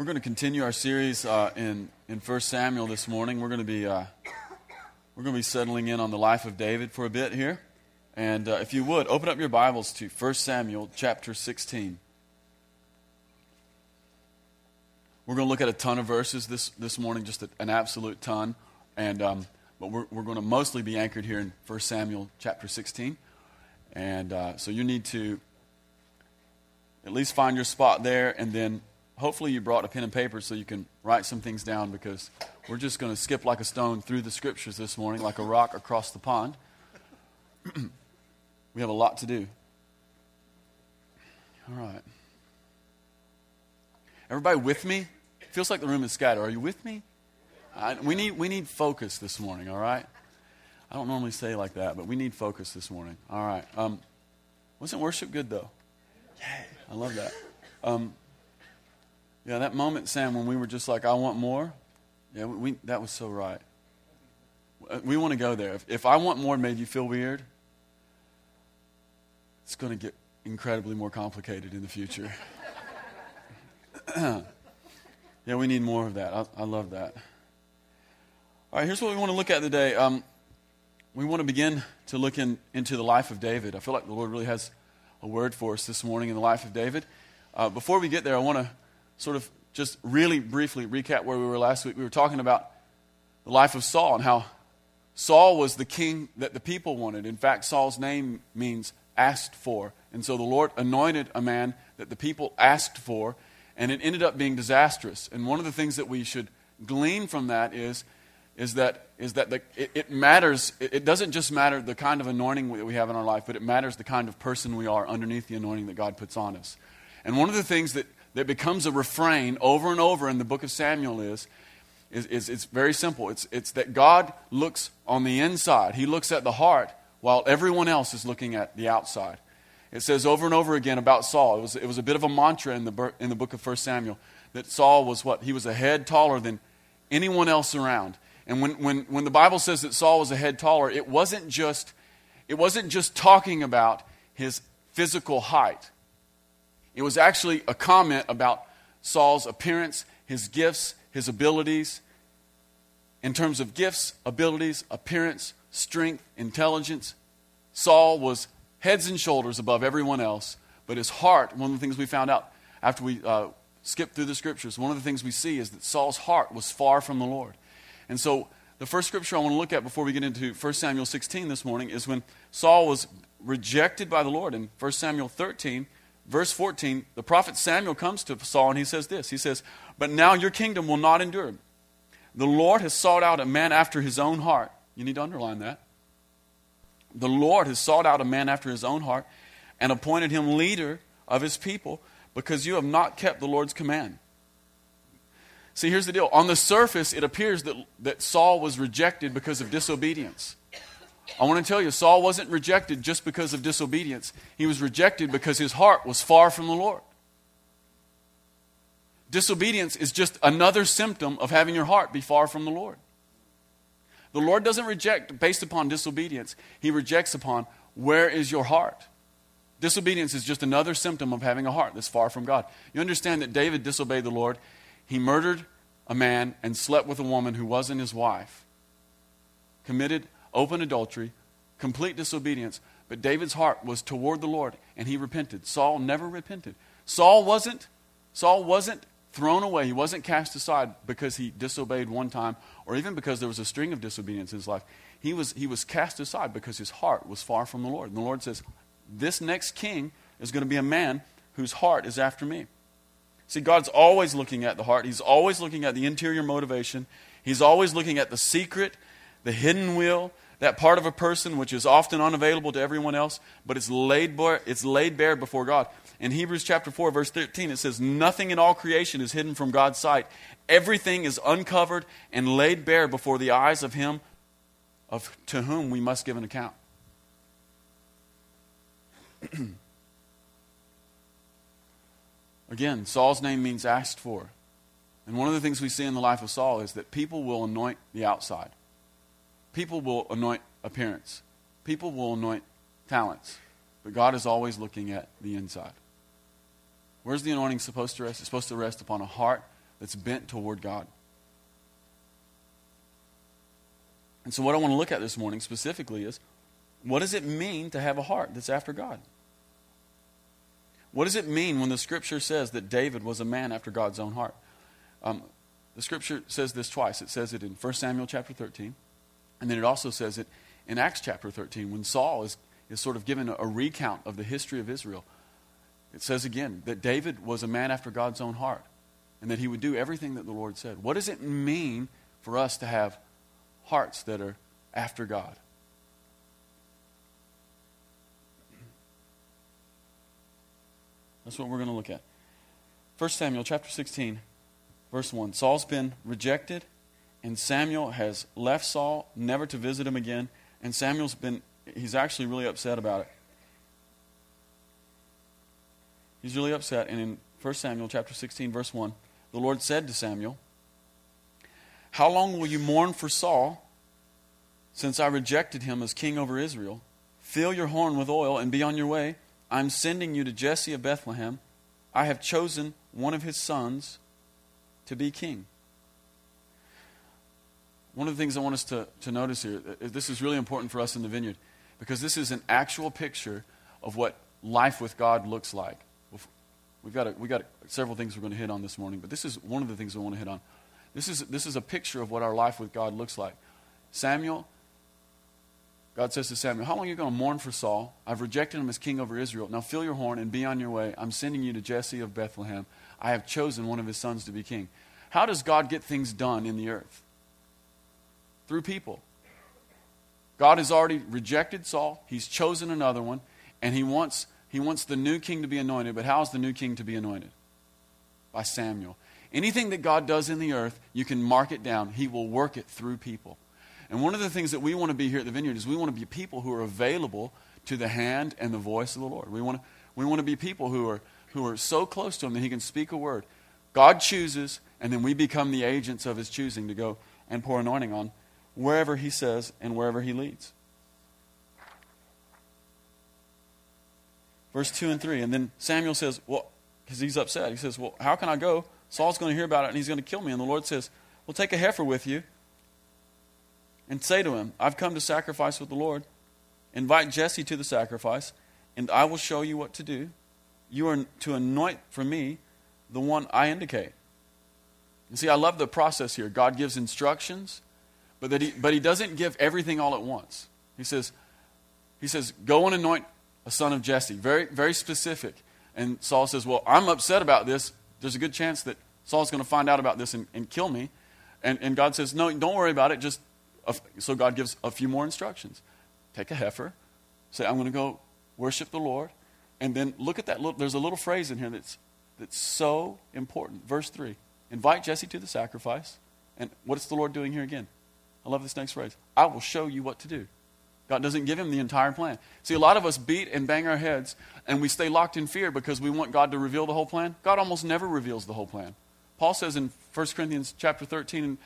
We're going to continue our series uh, in in 1 Samuel this morning. We're going to be uh, we're going to be settling in on the life of David for a bit here, and uh, if you would open up your Bibles to 1 Samuel chapter 16. We're going to look at a ton of verses this this morning, just an absolute ton, and um, but we're we're going to mostly be anchored here in 1 Samuel chapter 16, and uh, so you need to at least find your spot there, and then hopefully you brought a pen and paper so you can write some things down because we're just going to skip like a stone through the scriptures this morning, like a rock across the pond. we have a lot to do. All right. Everybody with me? Feels like the room is scattered. Are you with me? I, we, need, we need focus this morning, all right? I don't normally say like that, but we need focus this morning. All right. Um, wasn't worship good, though? Yay. I love that. Um, yeah, that moment, Sam, when we were just like, I want more, yeah, we, that was so right. Uh, we want to go there. If, if I want more made you feel weird, it's going to get incredibly more complicated in the future. yeah, we need more of that. I, I, love that. All right, here's what we want to look at today. Um, we want to begin to look in, into the life of David. I feel like the Lord really has a word for us this morning in the life of David. Uh, before we get there, I want to sort of just really briefly recap where we were last week. We were talking about the life of Saul and how Saul was the king that the people wanted. In fact, Saul's name means asked for. And so the Lord anointed a man that the people asked for, and it ended up being disastrous. And one of the things that we should glean from that is, is that, is that the, it, it matters. It, it doesn't just matter the kind of anointing that we have in our life, but it matters the kind of person we are underneath the anointing that God puts on us. And one of the things that that becomes a refrain over and over in the book of Samuel is, is, is it's very simple. It's, it's that God looks on the inside, He looks at the heart, while everyone else is looking at the outside. It says over and over again about Saul. It was, it was a bit of a mantra in the, in the book of 1 Samuel that Saul was what? He was a head taller than anyone else around. And when, when, when the Bible says that Saul was a head taller, it wasn't just, it wasn't just talking about his physical height. It was actually a comment about Saul's appearance, his gifts, his abilities. In terms of gifts, abilities, appearance, strength, intelligence, Saul was heads and shoulders above everyone else. But his heart, one of the things we found out after we uh, skipped through the scriptures, one of the things we see is that Saul's heart was far from the Lord. And so the first scripture I want to look at before we get into 1 Samuel 16 this morning is when Saul was rejected by the Lord. In 1 Samuel 13, verse 14, the prophet Samuel comes to Saul and he says this He says, But now your kingdom will not endure. The Lord has sought out a man after his own heart. You need to underline that. The Lord has sought out a man after his own heart and appointed him leader of his people because you have not kept the Lord's command. See, here's the deal. On the surface, it appears that, that Saul was rejected because of disobedience. I want to tell you, Saul wasn't rejected just because of disobedience. He was rejected because his heart was far from the Lord. Disobedience is just another symptom of having your heart be far from the Lord. The Lord doesn't reject based upon disobedience, He rejects upon where is your heart. Disobedience is just another symptom of having a heart that's far from God. You understand that David disobeyed the Lord. He murdered a man and slept with a woman who wasn't his wife, committed open adultery, complete disobedience. But David's heart was toward the Lord, and he repented. Saul never repented. Saul wasn't, Saul wasn't thrown away. He wasn't cast aside because he disobeyed one time, or even because there was a string of disobedience in his life. He was, he was cast aside because his heart was far from the Lord. And the Lord says, This next king is going to be a man whose heart is after me. See, God's always looking at the heart. He's always looking at the interior motivation. He's always looking at the secret the hidden will, that part of a person which is often unavailable to everyone else, but it's laid bare, it's laid bare before God. In Hebrews chapter 4, verse 13, it says, Nothing in all creation is hidden from God's sight. Everything is uncovered and laid bare before the eyes of him of, to whom we must give an account. Again, Saul's name means asked for. And one of the things we see in the life of Saul is that people will anoint the outside. People will anoint appearance, people will anoint talents, but God is always looking at the inside. Where's the anointing supposed to rest? It's supposed to rest upon a heart that's bent toward God. And so, what I want to look at this morning specifically is what does it mean to have a heart that's after God? What does it mean when the scripture says that David was a man after God's own heart? Um, the scripture says this twice. It says it in 1 Samuel chapter 13, and then it also says it in Acts chapter 13 when Saul is, is sort of given a, a recount of the history of Israel. It says again that David was a man after God's own heart and that he would do everything that the Lord said. What does it mean for us to have hearts that are after God? That's what we're going to look at. 1 Samuel chapter 16, verse 1. Saul's been rejected, and Samuel has left Saul, never to visit him again. And Samuel's been, he's actually really upset about it. He's really upset. And in 1 Samuel chapter 16, verse 1, the Lord said to Samuel, How long will you mourn for Saul, since I rejected him as king over Israel? Fill your horn with oil and be on your way. I'm sending you to Jesse of Bethlehem. I have chosen one of his sons to be king. One of the things I want us to, to notice here, uh, this is really important for us in the vineyard, because this is an actual picture of what life with God looks like. We've got, a, we've got several things we're going to hit on this morning, but this is one of the things we want to hit on. This is, this is a picture of what our life with God looks like. Samuel God says to Samuel, How long are you going to mourn for Saul? I've rejected him as king over Israel. Now fill your horn and be on your way. I'm sending you to Jesse of Bethlehem. I have chosen one of his sons to be king. How does God get things done in the earth? Through people. God has already rejected Saul, he's chosen another one, and he wants, he wants the new king to be anointed. But how is the new king to be anointed? By Samuel. Anything that God does in the earth, you can mark it down. He will work it through people. And one of the things that we want to be here at the Vineyard is we want to be people who are available to the hand and the voice of the Lord. We want to, we want to be people who are, who are so close to Him that He can speak a word. God chooses, and then we become the agents of His choosing to go and pour anointing on wherever He says and wherever He leads. Verse 2 and 3. And then Samuel says, Well, because he's upset. He says, Well, how can I go? Saul's going to hear about it and he's going to kill me. And the Lord says, Well, take a heifer with you and say to him, I've come to sacrifice with the Lord. Invite Jesse to the sacrifice, and I will show you what to do. You are to anoint for me the one I indicate. You see, I love the process here. God gives instructions, but, that he, but he doesn't give everything all at once. He says, he says, Go and anoint a son of Jesse. Very, very specific. And Saul says, Well, I'm upset about this. There's a good chance that Saul's going to find out about this and, and kill me. And, and God says, No, don't worry about it. Just so God gives a few more instructions. Take a heifer, say, I'm going to go worship the Lord. And then look at that. Little, there's a little phrase in here that's, that's so important. Verse 3 Invite Jesse to the sacrifice. And what is the Lord doing here again? I love this next phrase. I will show you what to do. God doesn't give him the entire plan. See, a lot of us beat and bang our heads and we stay locked in fear because we want God to reveal the whole plan. God almost never reveals the whole plan. Paul says in 1 Corinthians chapter 13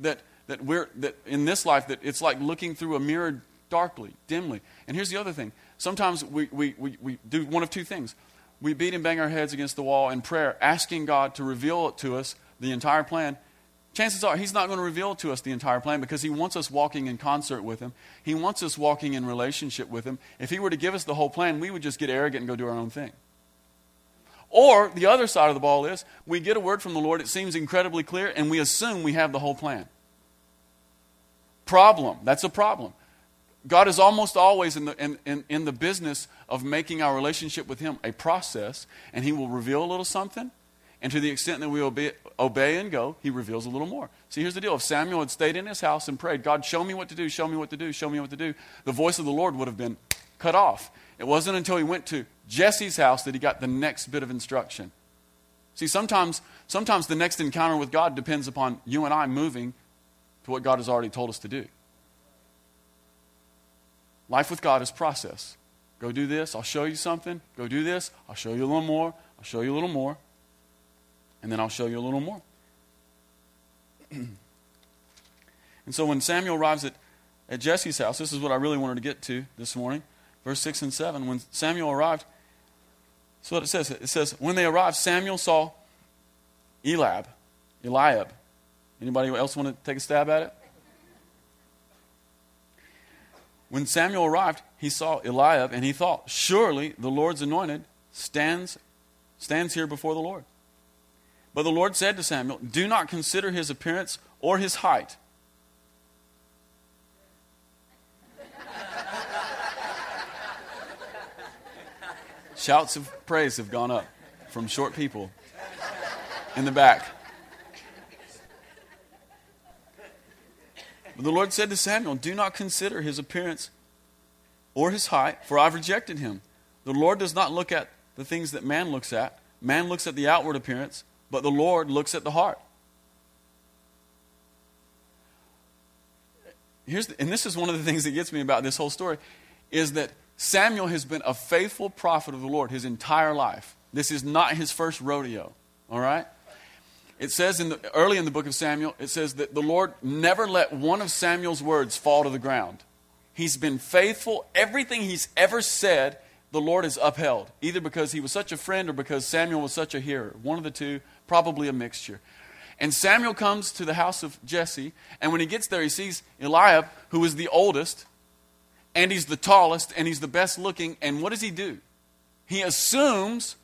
that that we're that in this life that it's like looking through a mirror darkly, dimly. And here's the other thing. Sometimes we, we, we, we do one of two things. We beat and bang our heads against the wall in prayer, asking God to reveal it to us, the entire plan. Chances are He's not going to reveal to us the entire plan because He wants us walking in concert with Him. He wants us walking in relationship with Him. If He were to give us the whole plan, we would just get arrogant and go do our own thing. Or the other side of the ball is we get a word from the Lord, it seems incredibly clear, and we assume we have the whole plan problem. That's a problem. God is almost always in the, in, in, in, the business of making our relationship with Him a process, and He will reveal a little something. And to the extent that we obey, obey and go, He reveals a little more. See, here's the deal. If Samuel had stayed in his house and prayed, God, show me what to do, show me what to do, show me what to do, the voice of the Lord would have been cut off. It wasn't until he went to Jesse's house that he got the next bit of instruction. See, sometimes, sometimes the next encounter with God depends upon you and I moving to what God has already told us to do. Life with God is process. Go do this, I'll show you something. Go do this, I'll show you a little more. I'll show you a little more. And then I'll show you a little more. and so when Samuel arrives at, at Jesse's house, this is what I really wanted to get to this morning. Verse 6 and 7. When Samuel arrived, so what it says. It says, When they arrived, Samuel saw Elab, Eliab. Anybody else want to take a stab at it? When Samuel arrived, he saw Eliab and he thought, Surely the Lord's anointed stands, stands here before the Lord. But the Lord said to Samuel, Do not consider his appearance or his height. Shouts of praise have gone up from short people in the back. But the Lord said to Samuel, Do not consider his appearance or his height, for I've rejected him. The Lord does not look at the things that man looks at. Man looks at the outward appearance, but the Lord looks at the heart. Here's the, and this is one of the things that gets me about this whole story is that Samuel has been a faithful prophet of the Lord his entire life. This is not his first rodeo, all right? It says in the, early in the book of Samuel, it says that the Lord never let one of Samuel's words fall to the ground. He's been faithful. Everything he's ever said, the Lord has upheld, either because he was such a friend or because Samuel was such a hearer. One of the two, probably a mixture. And Samuel comes to the house of Jesse, and when he gets there, he sees Eliab, who is the oldest, and he's the tallest, and he's the best looking. And what does he do? He assumes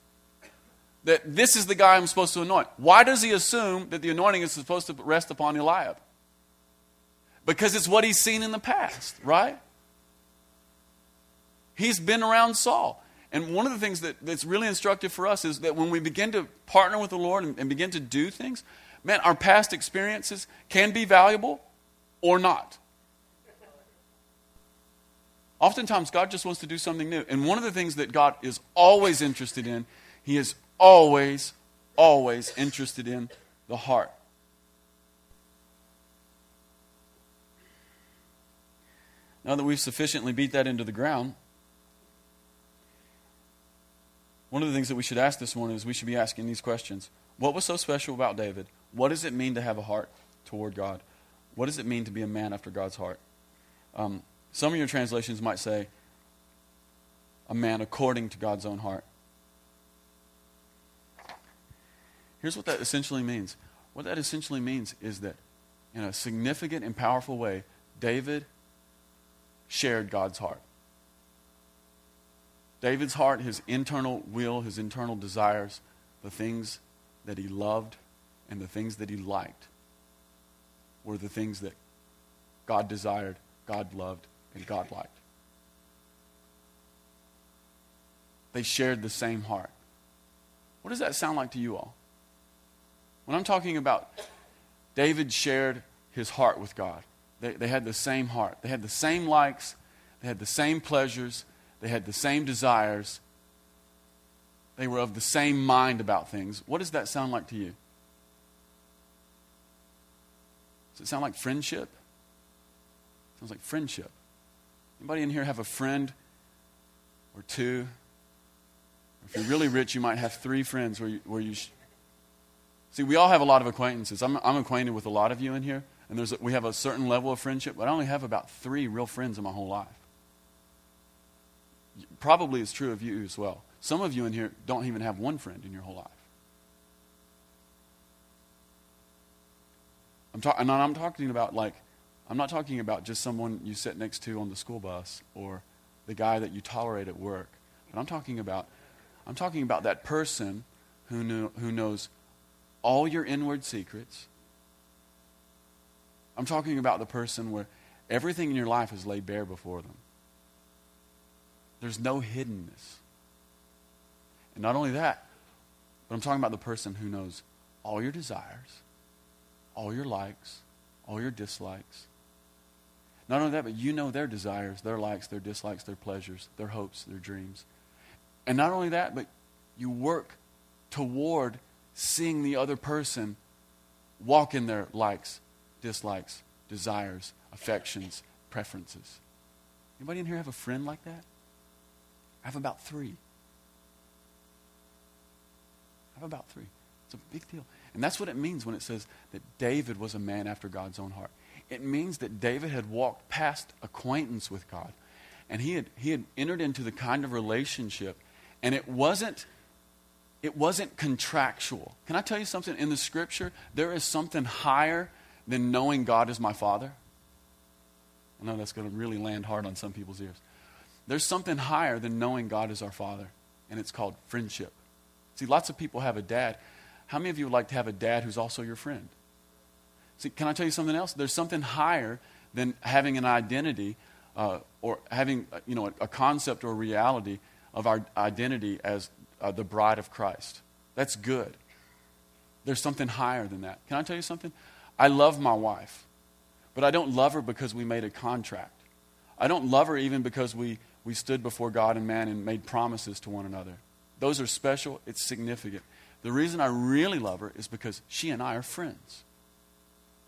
that this is the guy I'm supposed to anoint. Why does he assume that the anointing is supposed to rest upon Eliab? Because it's what he's seen in the past, right? He's been around Saul. And one of the things that, that's really instructive for us is that when we begin to partner with the Lord and, and begin to do things, man, our past experiences can be valuable or not. Oftentimes, God just wants to do something new. And one of the things that God is always interested in, He is always, always interested in the heart. Now that we've sufficiently beat that into the ground, one of the things that we should ask this morning is we should be asking these questions. What was so special about David? What does it mean to have a heart toward God? What does it mean to be a man after God's heart? Um, some of your translations might say, a man according to God's own heart. Here's what that essentially means. What that essentially means is that in a significant and powerful way, David shared God's heart. David's heart, his internal will, his internal desires, the things that he loved and the things that he liked were the things that God desired, God loved, and God liked. They shared the same heart. What does that sound like to you all? When I'm talking about David shared his heart with God, they, they had the same heart. They had the same likes, they had the same pleasures, they had the same desires. They were of the same mind about things. What does that sound like to you? Does it sound like friendship? Sounds like friendship. Anybody in here have a friend or two? If you're really rich, you might have three friends where you, where you sh- See, we all have a lot of acquaintances. I'm, I'm acquainted with a lot of you in here, and there's a, we have a certain level of friendship, but I only have about three real friends in my whole life. Probably is true of you as well. Some of you in here don't even have one friend in your whole life. I'm, ta- I'm talking about like, I'm not talking about just someone you sit next to on the school bus or the guy that you tolerate at work. But I'm talking about, I'm talking about that person who, knew, who knows all your inward secrets. I'm talking about the person where everything in your life is laid bare before them. There's no hiddenness. And not only that, but I'm talking about the person who knows all your desires, all your likes, all your dislikes. Not only that, but you know their desires, their likes, their dislikes, their pleasures, their hopes, their dreams. And not only that, but you work toward seeing the other person walk in their likes, dislikes, desires, affections, preferences. Anybody in here have a friend like that? I have about three. I have about three. It's a big deal. And that's what it means when it says that David was a man after God's own heart. It means that David had walked past acquaintance with God. And he had, he had entered into the kind of relationship. And it wasn't it wasn't contractual. Can I tell you something? In the scripture, there is something higher than knowing God is my Father. I know that's going to really land hard on some people's ears. There's something higher than knowing God is our Father, and it's called friendship. See, lots of people have a dad. How many of you would like to have a dad who's also your friend? See, can I tell you something else? There's something higher than having an identity uh, or having uh, you know, a, a, concept or a reality of our identity as uh, the bride of Christ. That's good. There's something higher than that. Can I tell you something? I love my wife, but I don't love her because we made a contract. I don't love her even because we, we stood before God and man and made promises to one another. Those are special, it's significant. The reason I really love her is because she and I are friends.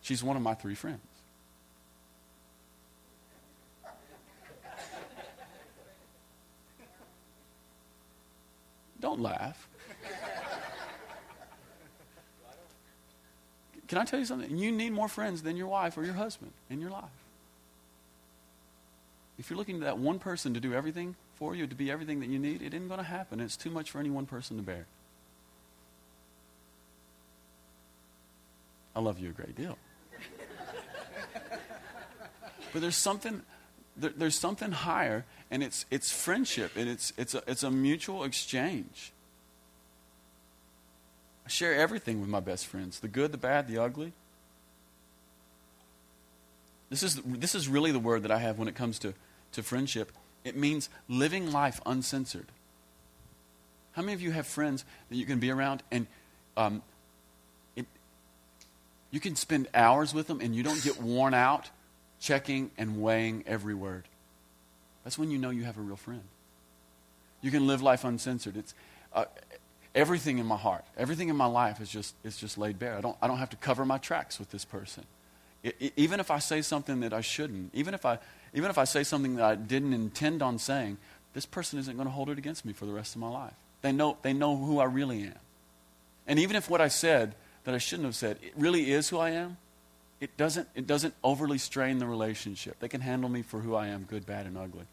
She's one of my three friends. Don't laugh. Can I tell you something? You need more friends than your wife or your husband in your life. If you're looking to that one person to do everything for you, to be everything that you need, it isn't going to happen. It's too much for any one person to bear. I love you a great deal. but there's something there, there's something higher, and it's, it's friendship, and it's, it's, a, it's a mutual exchange. I share everything with my best friends the good, the bad, the ugly. This is, this is really the word that I have when it comes to, to friendship. It means living life uncensored. How many of you have friends that you can be around and um, it, you can spend hours with them and you don't get worn out checking and weighing every word. That's when you know you have a real friend. You can live life uncensored. It's uh, everything in my heart, everything in my life is just is just laid bare. I don't I don't have to cover my tracks with this person. It, it, even if I say something that I shouldn't, even if I even if I say something that I didn't intend on saying, this person isn't going to hold it against me for the rest of my life. They know they know who I really am. And even if what I said that I shouldn't have said, it really is who I am, it doesn't, it doesn't overly strain the relationship. They can handle me for who I am, good, bad, and ugly.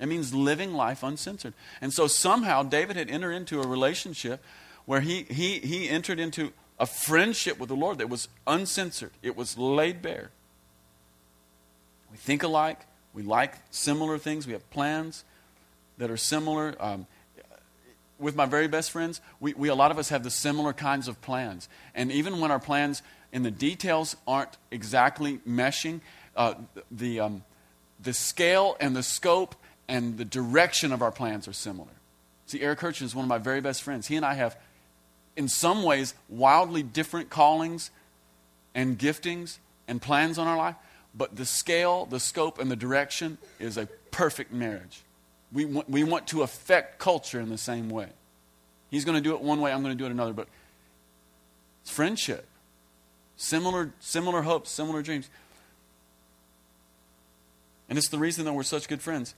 It means living life uncensored. And so somehow David had entered into a relationship where he, he, he entered into a friendship with the Lord that was uncensored, it was laid bare. We think alike, we like similar things, we have plans that are similar. Um, with my very best friends, we, we, a lot of us have the similar kinds of plans. And even when our plans and the details aren't exactly meshing, uh, the, um, the scale and the scope and the direction of our plans are similar. See, Eric Kirchen is one of my very best friends. He and I have, in some ways, wildly different callings and giftings and plans on our life, but the scale, the scope, and the direction is a perfect marriage. We want, we want to affect culture in the same way. He's going to do it one way, I'm going to do it another, but it's friendship. Similar, similar hopes, similar dreams. And it's the reason that we're such good friends.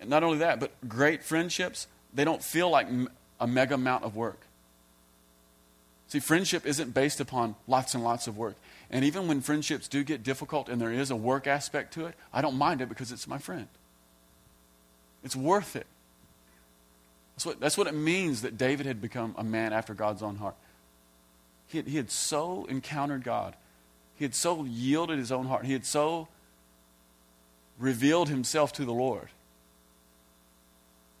And not only that, but great friendships, they don't feel like a mega amount of work. See, friendship isn't based upon lots and lots of work. And even when friendships do get difficult and there is a work aspect to it, I don't mind it because it's my friend. It's worth it. That's what, that's what it means that David had become a man after God's own heart. He had, he had so encountered God. He had so yielded his own heart. He had so revealed himself to the Lord.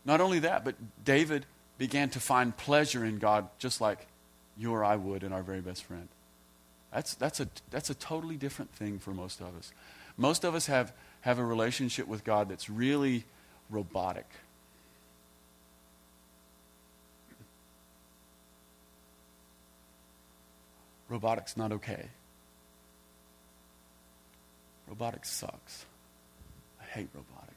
Not only that, but David began to find pleasure in God just like you or I would in our very best friend. That's, that's, a, that's a totally different thing for most of us. Most of us have, have a relationship with God that's really robotic. robotics not okay. Robotics sucks. I hate robotic.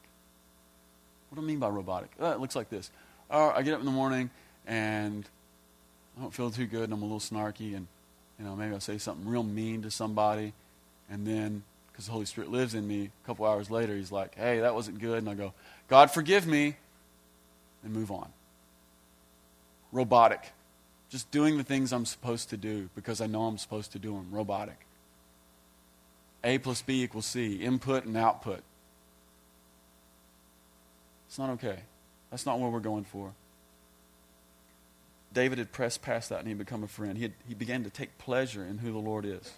What do I mean by robotic? Uh, it looks like this. Uh, I get up in the morning and I don't feel too good and I'm a little snarky and you know maybe I say something real mean to somebody and then because the Holy Spirit lives in me, a couple hours later he's like, "Hey, that wasn't good," and I go, "God, forgive me," and move on. Robotic. Just doing the things I'm supposed to do because I know I'm supposed to do them. Robotic. A plus B equals C. Input and output. It's not okay. That's not what we're going for. David had pressed past that and he had become a friend. He, had, he began to take pleasure in who the Lord is.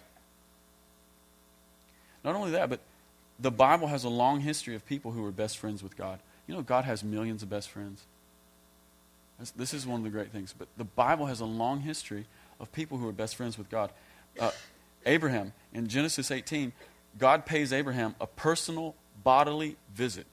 Not only that, but the Bible has a long history of people who were best friends with God. You know, God has millions of best friends. This is one of the great things. But the Bible has a long history of people who are best friends with God. Uh, Abraham, in Genesis 18, God pays Abraham a personal bodily visit.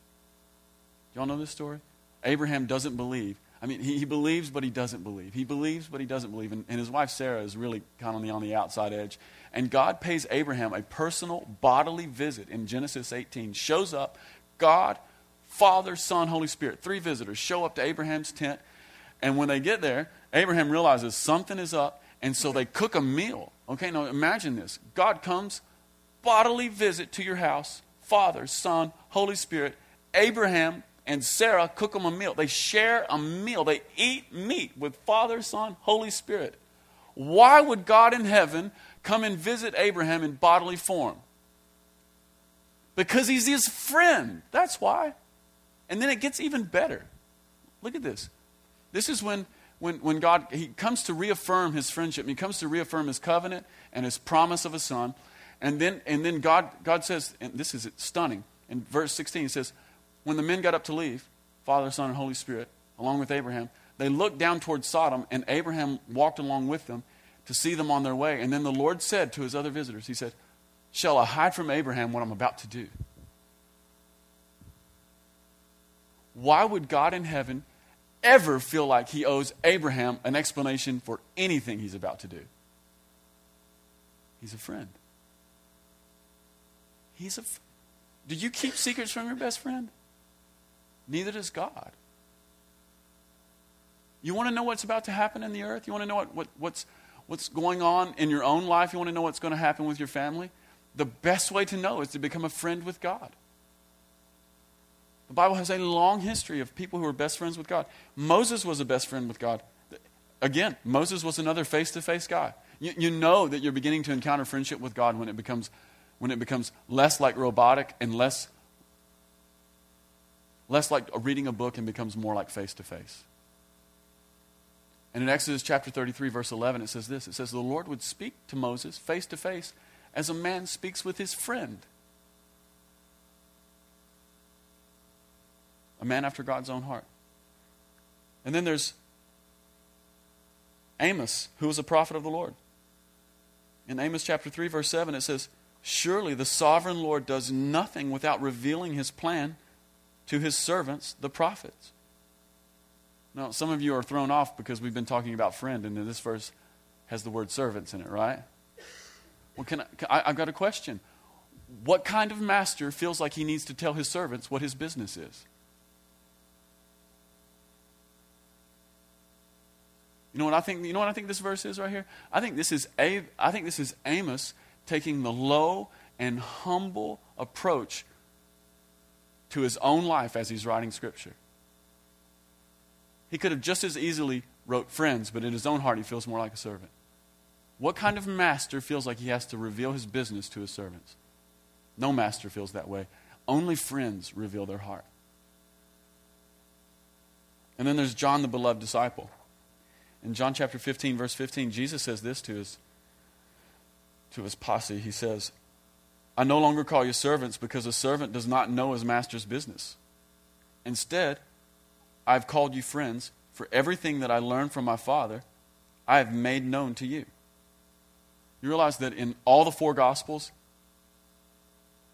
Y'all know this story? Abraham doesn't believe. I mean, he, he believes, but he doesn't believe. He believes, but he doesn't believe. And, and his wife Sarah is really kind of on the, on the outside edge. And God pays Abraham a personal bodily visit in Genesis 18. Shows up, God, Father, Son, Holy Spirit, three visitors show up to Abraham's tent. And when they get there, Abraham realizes something is up, and so they cook a meal. Okay, now imagine this God comes, bodily visit to your house, Father, Son, Holy Spirit. Abraham and Sarah cook them a meal. They share a meal. They eat meat with Father, Son, Holy Spirit. Why would God in heaven come and visit Abraham in bodily form? Because he's his friend. That's why. And then it gets even better. Look at this. This is when, when, when God he comes to reaffirm his friendship. He comes to reaffirm his covenant and his promise of a son. And then, and then God, God says, and this is stunning. In verse 16, he says, when the men got up to leave, Father, Son, and Holy Spirit, along with Abraham, they looked down towards Sodom, and Abraham walked along with them to see them on their way. And then the Lord said to his other visitors, He said, Shall I hide from Abraham what I'm about to do? Why would God in heaven ever feel like he owes Abraham an explanation for anything he's about to do? He's a friend. He's a. Do you keep secrets from your best friend? Neither does God. You want to know what's about to happen in the earth? You want to know what, what, what's, what's going on in your own life? You want to know what's going to happen with your family? The best way to know is to become a friend with God. The Bible has a long history of people who are best friends with God. Moses was a best friend with God. Again, Moses was another face to face guy. You, you know that you're beginning to encounter friendship with God when it becomes when it becomes less like robotic and less less like reading a book and becomes more like face to face. And in Exodus chapter 33, verse 11, it says this It says, The Lord would speak to Moses face to face as a man speaks with his friend. A man after God's own heart. And then there's Amos, who was a prophet of the Lord. In Amos chapter 3, verse 7, it says, Surely the sovereign Lord does nothing without revealing his plan to his servants, the prophets. Now, some of you are thrown off because we've been talking about friend, and then this verse has the word servants in it, right? Well, can I, can I, I've got a question. What kind of master feels like he needs to tell his servants what his business is? You know what I think? You know what I think this verse is right here. I think this is a. I think this is Amos taking the low and humble approach to his own life as he's writing Scripture. He could have just as easily wrote friends, but in his own heart he feels more like a servant. What kind of master feels like he has to reveal his business to his servants? No master feels that way. Only friends reveal their heart. And then there's John, the beloved disciple. In John chapter 15, verse 15, Jesus says this to his, to his posse. He says, I no longer call you servants because a servant does not know his master's business. Instead, I've called you friends, for everything that I learned from my Father, I have made known to you. You realize that in all the four Gospels,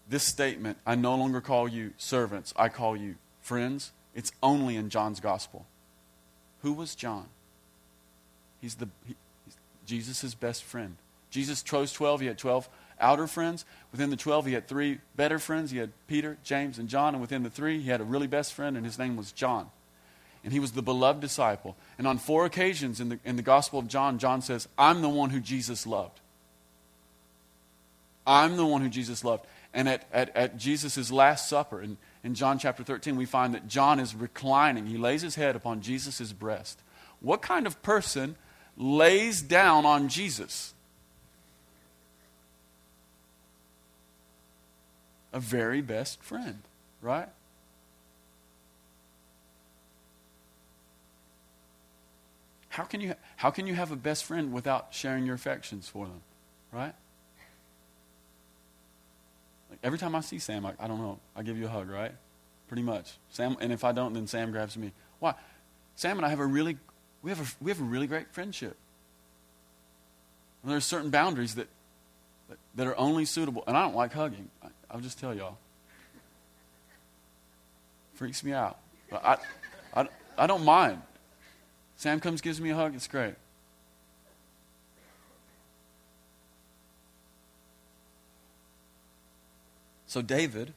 this statement, I no longer call you servants, I call you friends, it's only in John's Gospel. Who was John? He's, the, he, he's Jesus' best friend. Jesus chose 12, he had 12 outer friends. Within the 12, he had three better friends. He had Peter, James, and John. And within the three, he had a really best friend, and his name was John. And he was the beloved disciple. And on four occasions in the, in the Gospel of John, John says, I'm the one who Jesus loved. I'm the one who Jesus loved. And at, at, at Jesus' Last Supper, in, in John chapter 13, we find that John is reclining. He lays his head upon Jesus' breast. What kind of person lays down on Jesus? A very best friend, right? How can you, how can you have a best friend without sharing your affections for them? Right? Like every time I see Sam, I, I don't know, I give you a hug, right? Pretty much. Sam, and if I don't, then Sam grabs me. Why? Sam and I have a really, we have a, we have a really great friendship. And there are certain boundaries that, that, that are only suitable. And I don't like hugging. I'll just tell y'all. Freaks me out. But I, I, I don't mind. Sam comes, gives me a hug, it's great. So David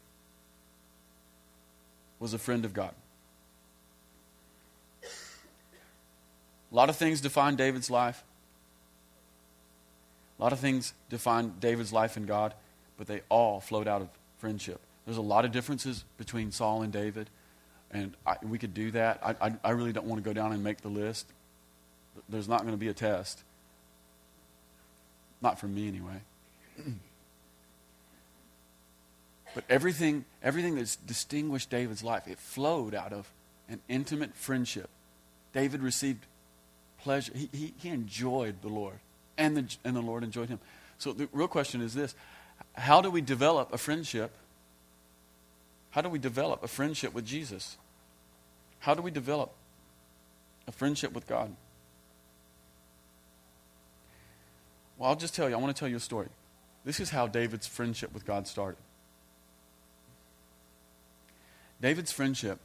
was a friend of God. A lot of things define David's life. A lot of things define David's life in God, but they all flowed out of friendship. There's a lot of differences between Saul and David, and I, we could do that. I, I, I really don't want to go down and make the list. There's not going to be a test. Not for me, anyway. but everything, everything that's distinguished David's life, it flowed out of an intimate friendship. David received pleasure. He, he, he enjoyed the Lord, and the, and the Lord enjoyed him. So the real question is this How do we develop a friendship? How do we develop a friendship with Jesus? How do we develop a friendship with God? Well, I'll just tell you, I want to tell you a story. This is how David's friendship with God started. David's friendship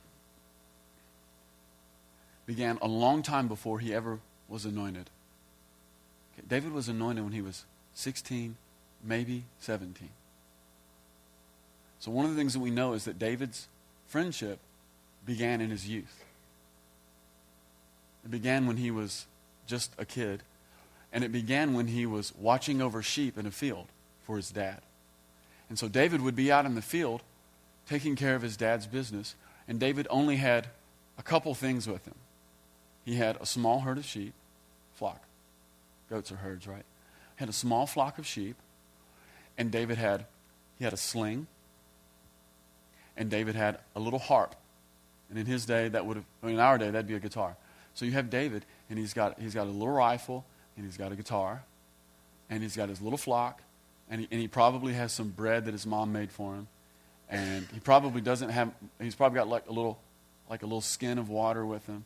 began a long time before he ever was anointed. Okay, David was anointed when he was 16, maybe 17. So, one of the things that we know is that David's friendship began in his youth. It began when he was just a kid and it began when he was watching over sheep in a field for his dad. And so David would be out in the field taking care of his dad's business. And David only had a couple things with him. He had a small herd of sheep, flock. Goats are herds, right? Had a small flock of sheep. And David had he had a sling. And David had a little harp. And in his day, that would have, in our day, that'd be a guitar. So you have David, and he's got, he's got a little rifle, and he's got a guitar, and he's got his little flock, and he, and he probably has some bread that his mom made for him, and he probably doesn't have. He's probably got like a little, like a little skin of water with him,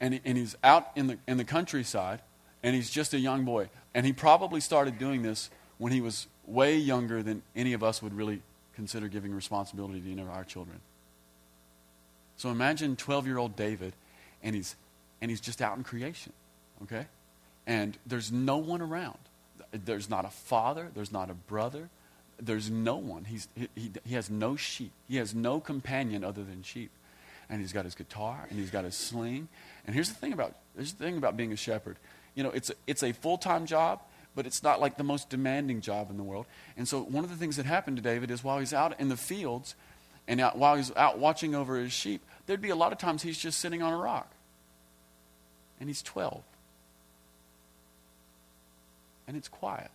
and he, and he's out in the in the countryside, and he's just a young boy, and he probably started doing this when he was way younger than any of us would really consider giving responsibility to any of our children. So imagine 12 year old David, and he's, and he's just out in creation, okay? and there's no one around. There's not a father, there's not a brother, there's no one. He's, he, he, he has no sheep, he has no companion other than sheep. And he's got his guitar and he's got his sling. And here's the thing about, here's the thing about being a shepherd. You know, it's a, it's a full time job, but it's not like the most demanding job in the world. And so, one of the things that happened to David is while he's out in the fields and out, while he's out watching over his sheep, there'd be a lot of times he's just sitting on a rock. And he's 12 and it's quiet.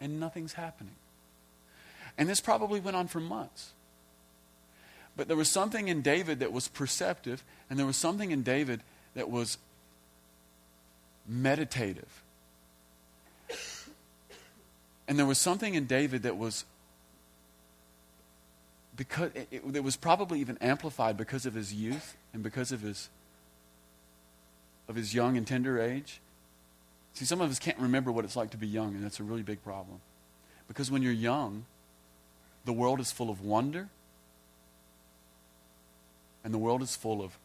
And nothing's happening. And this probably went on for months. But there was something in David that was perceptive, and there was something in David that was meditative. And there was something in David that was because it, it, it was probably even amplified because of his youth and because of his of his young and tender age. See, some of us can't remember what it's like to be young, and that's a really big problem. Because when you're young, the world is full of wonder, and the world is full of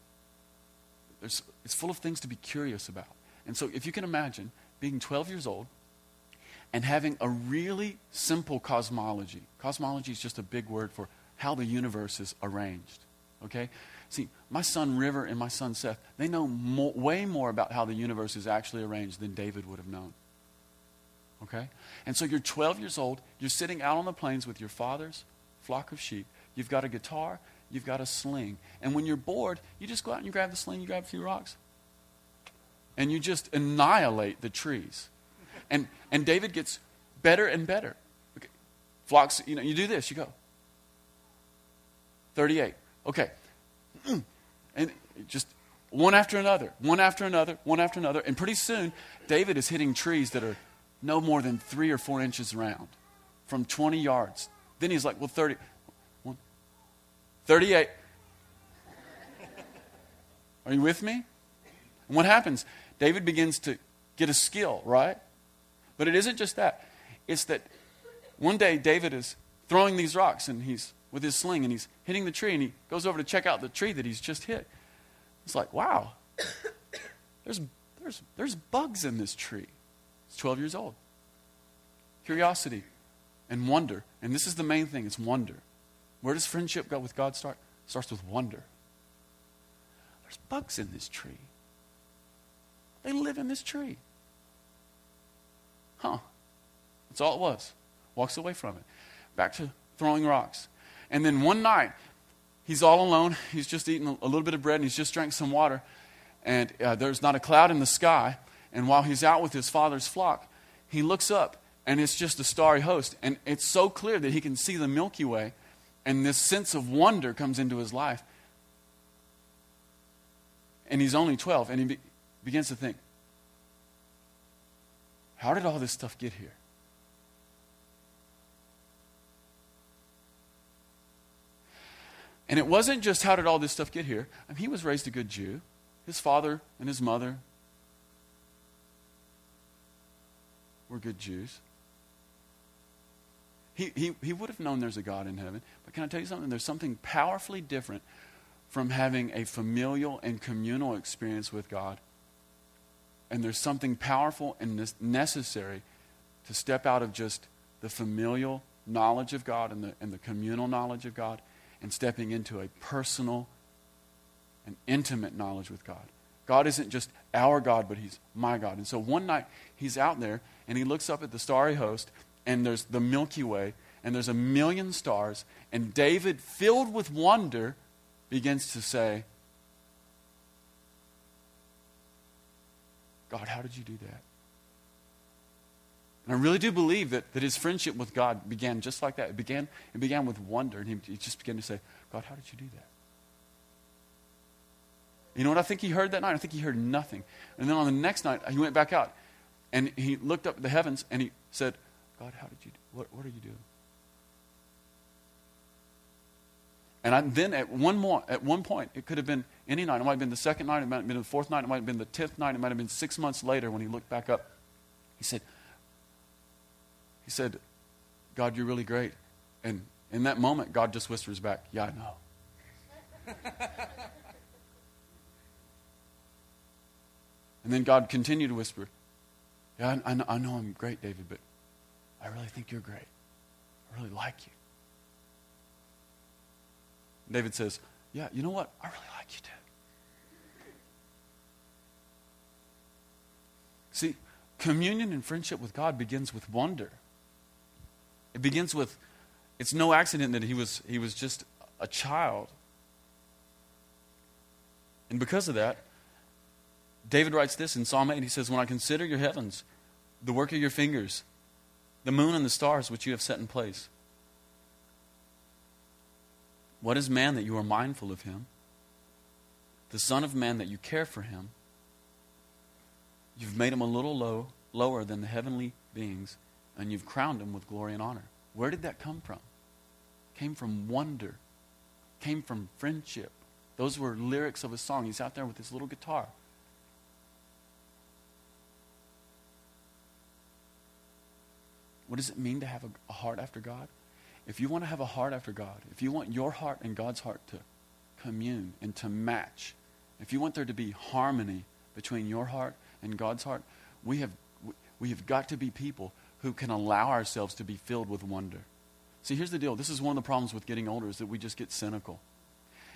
it's full of things to be curious about. And so if you can imagine being 12 years old and having a really simple cosmology. Cosmology is just a big word for how the universe is arranged. Okay? See, my son River and my son Seth, they know way more about how the universe is actually arranged than David would have known. Okay? And so you're 12 years old, you're sitting out on the plains with your father's flock of sheep. You've got a guitar, you've got a sling. And when you're bored, you just go out and you grab the sling, you grab a few rocks, and you just annihilate the trees. And, and David gets better and better. Okay. Flocks, you know, you do this, you go. 38. Okay. And just one after another, one after another, one after another. And pretty soon, David is hitting trees that are no more than three or four inches around from 20 yards. Then he's like, well, 30, 38. Are you with me? And what happens? David begins to get a skill, right? But it isn't just that. It's that one day David is throwing these rocks and he's with his sling and he's hitting the tree and he goes over to check out the tree that he's just hit. It's like, wow, there's, there's, there's bugs in this tree. It's 12 years old. Curiosity and wonder. And this is the main thing it's wonder. Where does friendship go with God start? It starts with wonder. There's bugs in this tree. They live in this tree. Huh. That's all it was. Walks away from it. Back to throwing rocks. And then one night, he's all alone. He's just eaten a little bit of bread and he's just drank some water. And uh, there's not a cloud in the sky. And while he's out with his father's flock, he looks up and it's just a starry host. And it's so clear that he can see the Milky Way. And this sense of wonder comes into his life. And he's only 12. And he be- begins to think, how did all this stuff get here? And it wasn't just how did all this stuff get here. I mean, he was raised a good Jew. His father and his mother were good Jews. He, he, would have known there's a God in heaven. But can I tell you something? There's something powerfully different from having a familial and communal experience with God. And there's something powerful and necessary to step out of just the familial knowledge of God and the, and the communal knowledge of God and stepping into a personal and intimate knowledge with God. God isn't just our God, but He's my God. And so one night he's out there and he looks up at the starry host, and there's the Milky Way, and there's a million stars. And David, filled with wonder, begins to say, God, how did you do that? And I really do believe that, that his friendship with God began just like that. It began, it began with wonder, and he, he just began to say, God, how did you do that? You know what I think he heard that night? I think he heard nothing. And then on the next night, he went back out, and he looked up at the heavens, and he said, God, how did you, what, what are you doing? And I, then at one, more, at one point, it could have been any night. It might have been the second night. It might have been the fourth night. It might have been the tenth night. It might have been six months later when he looked back up. He said, he said, God, you're really great. And in that moment, God just whispers back, Yeah, I know. and then God continued to whisper, Yeah, I, I, know, I know I'm great, David, but I really think you're great. I really like you. David says, Yeah, you know what? I really like you too. See, communion and friendship with God begins with wonder. It begins with, it's no accident that he was, he was just a child. And because of that, David writes this in Psalm 8. He says, When I consider your heavens, the work of your fingers, the moon and the stars which you have set in place, what is man that you are mindful of him? The Son of Man that you care for him? You've made him a little low, lower than the heavenly beings and you've crowned him with glory and honor. Where did that come from? Came from wonder, came from friendship. Those were lyrics of a song. He's out there with his little guitar. What does it mean to have a, heart after God? If you want to have a heart after God, if you want your heart and God's heart to commune and to match, if you want there to be harmony between your heart and God's heart, we have, we have got to be people who can allow ourselves to be filled with wonder. See, here's the deal. This is one of the problems with getting older is that we just get cynical.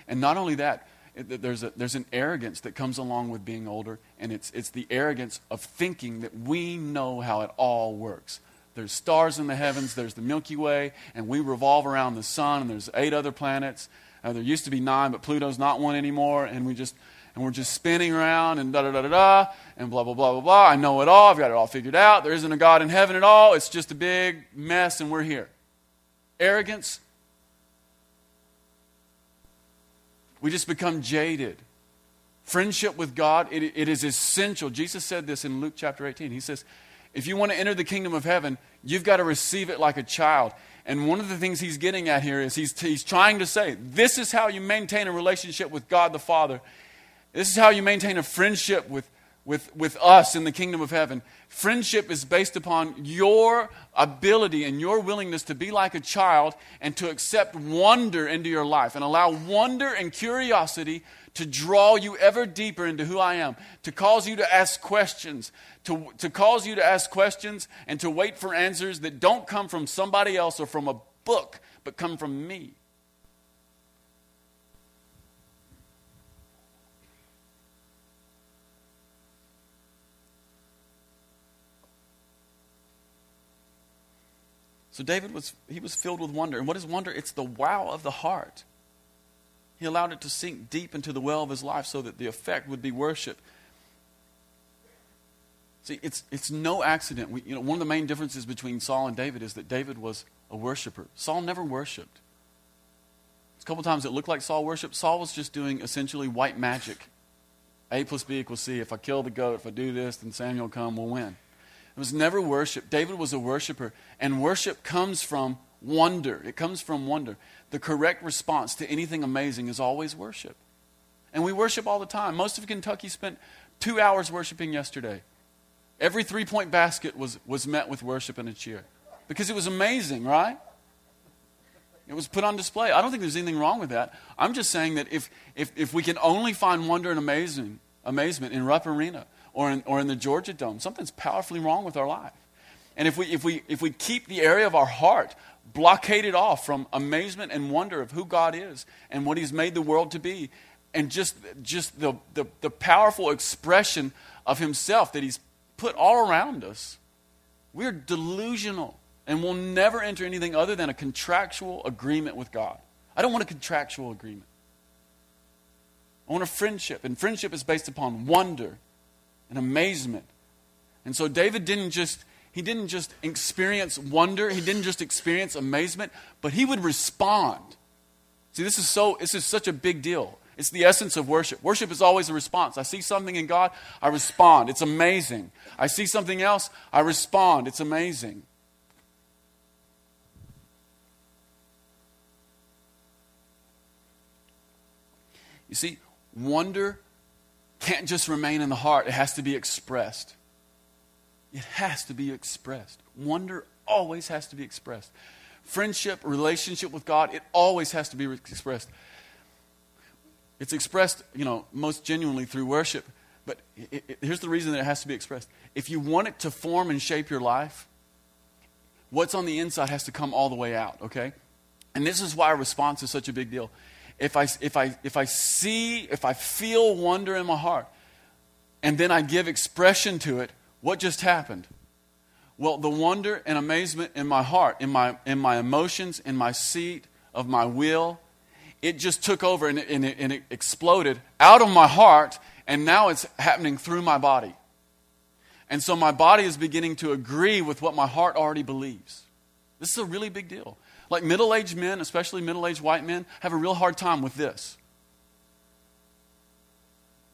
And not only that, it, there's, a, there's an arrogance that comes along with being older, and it's, it's the arrogance of thinking that we know how it all works. There's stars in the heavens, there's the Milky Way, and we revolve around the sun, and there's eight other planets. Uh, there used to be nine, but Pluto's not one anymore, and we just and we're just spinning around and da da da da da and blah blah blah blah blah. I know it all. I've got it all figured out. There isn't a God in heaven at all. It's just a big mess, and we're here. Arrogance. We just become jaded. Friendship with God, it, it is essential. Jesus said this in Luke chapter 18. He says, If you want to enter the kingdom of heaven, you've got to receive it like a child. And one of the things he's getting at here is he's, he's trying to say, This is how you maintain a relationship with God the Father. This is how you maintain a friendship with, with, with us in the kingdom of heaven. Friendship is based upon your ability and your willingness to be like a child and to accept wonder into your life and allow wonder and curiosity to draw you ever deeper into who I am, to cause you to ask questions, to, to cause you to ask questions and to wait for answers that don't come from somebody else or from a book, but come from me. So David was he was filled with wonder. And what is wonder? It's the wow of the heart. He allowed it to sink deep into the well of his life so that the effect would be worship. See, it's, it's no accident. We, you know, one of the main differences between Saul and David is that David was a worshiper. Saul never worshiped. A couple times it looked like Saul worshiped. Saul was just doing essentially white magic. A plus B equals C. If I kill the goat, if I do this, then Samuel come, we'll win. It was never worship. David was a worshiper. And worship comes from wonder. It comes from wonder. The correct response to anything amazing is always worship. And we worship all the time. Most of Kentucky spent two hours worshiping yesterday. Every three point basket was, was met with worship and a cheer because it was amazing, right? It was put on display. I don't think there's anything wrong with that. I'm just saying that if, if, if we can only find wonder and amazing, amazement in Rupp Arena or in, or in the Georgia Dome, something's powerfully wrong with our life. And if we, if, we, if we keep the area of our heart blockaded off from amazement and wonder of who God is and what He's made the world to be, and just, just the, the, the powerful expression of Himself that He's put all around us, we're delusional and we'll never enter anything other than a contractual agreement with God. I don't want a contractual agreement. I want a friendship, and friendship is based upon wonder and amazement. And so David didn't just he didn't just experience wonder, he didn't just experience amazement, but he would respond. See, this is so this is such a big deal. It's the essence of worship. Worship is always a response. I see something in God, I respond. It's amazing. I see something else, I respond. It's amazing. You see, wonder can't just remain in the heart, it has to be expressed. It has to be expressed. Wonder always has to be expressed. Friendship, relationship with God, it always has to be expressed. It's expressed, you know, most genuinely through worship. But it, it, here's the reason that it has to be expressed. If you want it to form and shape your life, what's on the inside has to come all the way out, okay? And this is why response is such a big deal. If I, if I, if I see, if I feel wonder in my heart, and then I give expression to it, what just happened? Well, the wonder and amazement in my heart, in my, in my emotions, in my seat of my will, it just took over and, and, it, and it exploded out of my heart, and now it's happening through my body. And so my body is beginning to agree with what my heart already believes. This is a really big deal. Like middle aged men, especially middle aged white men, have a real hard time with this.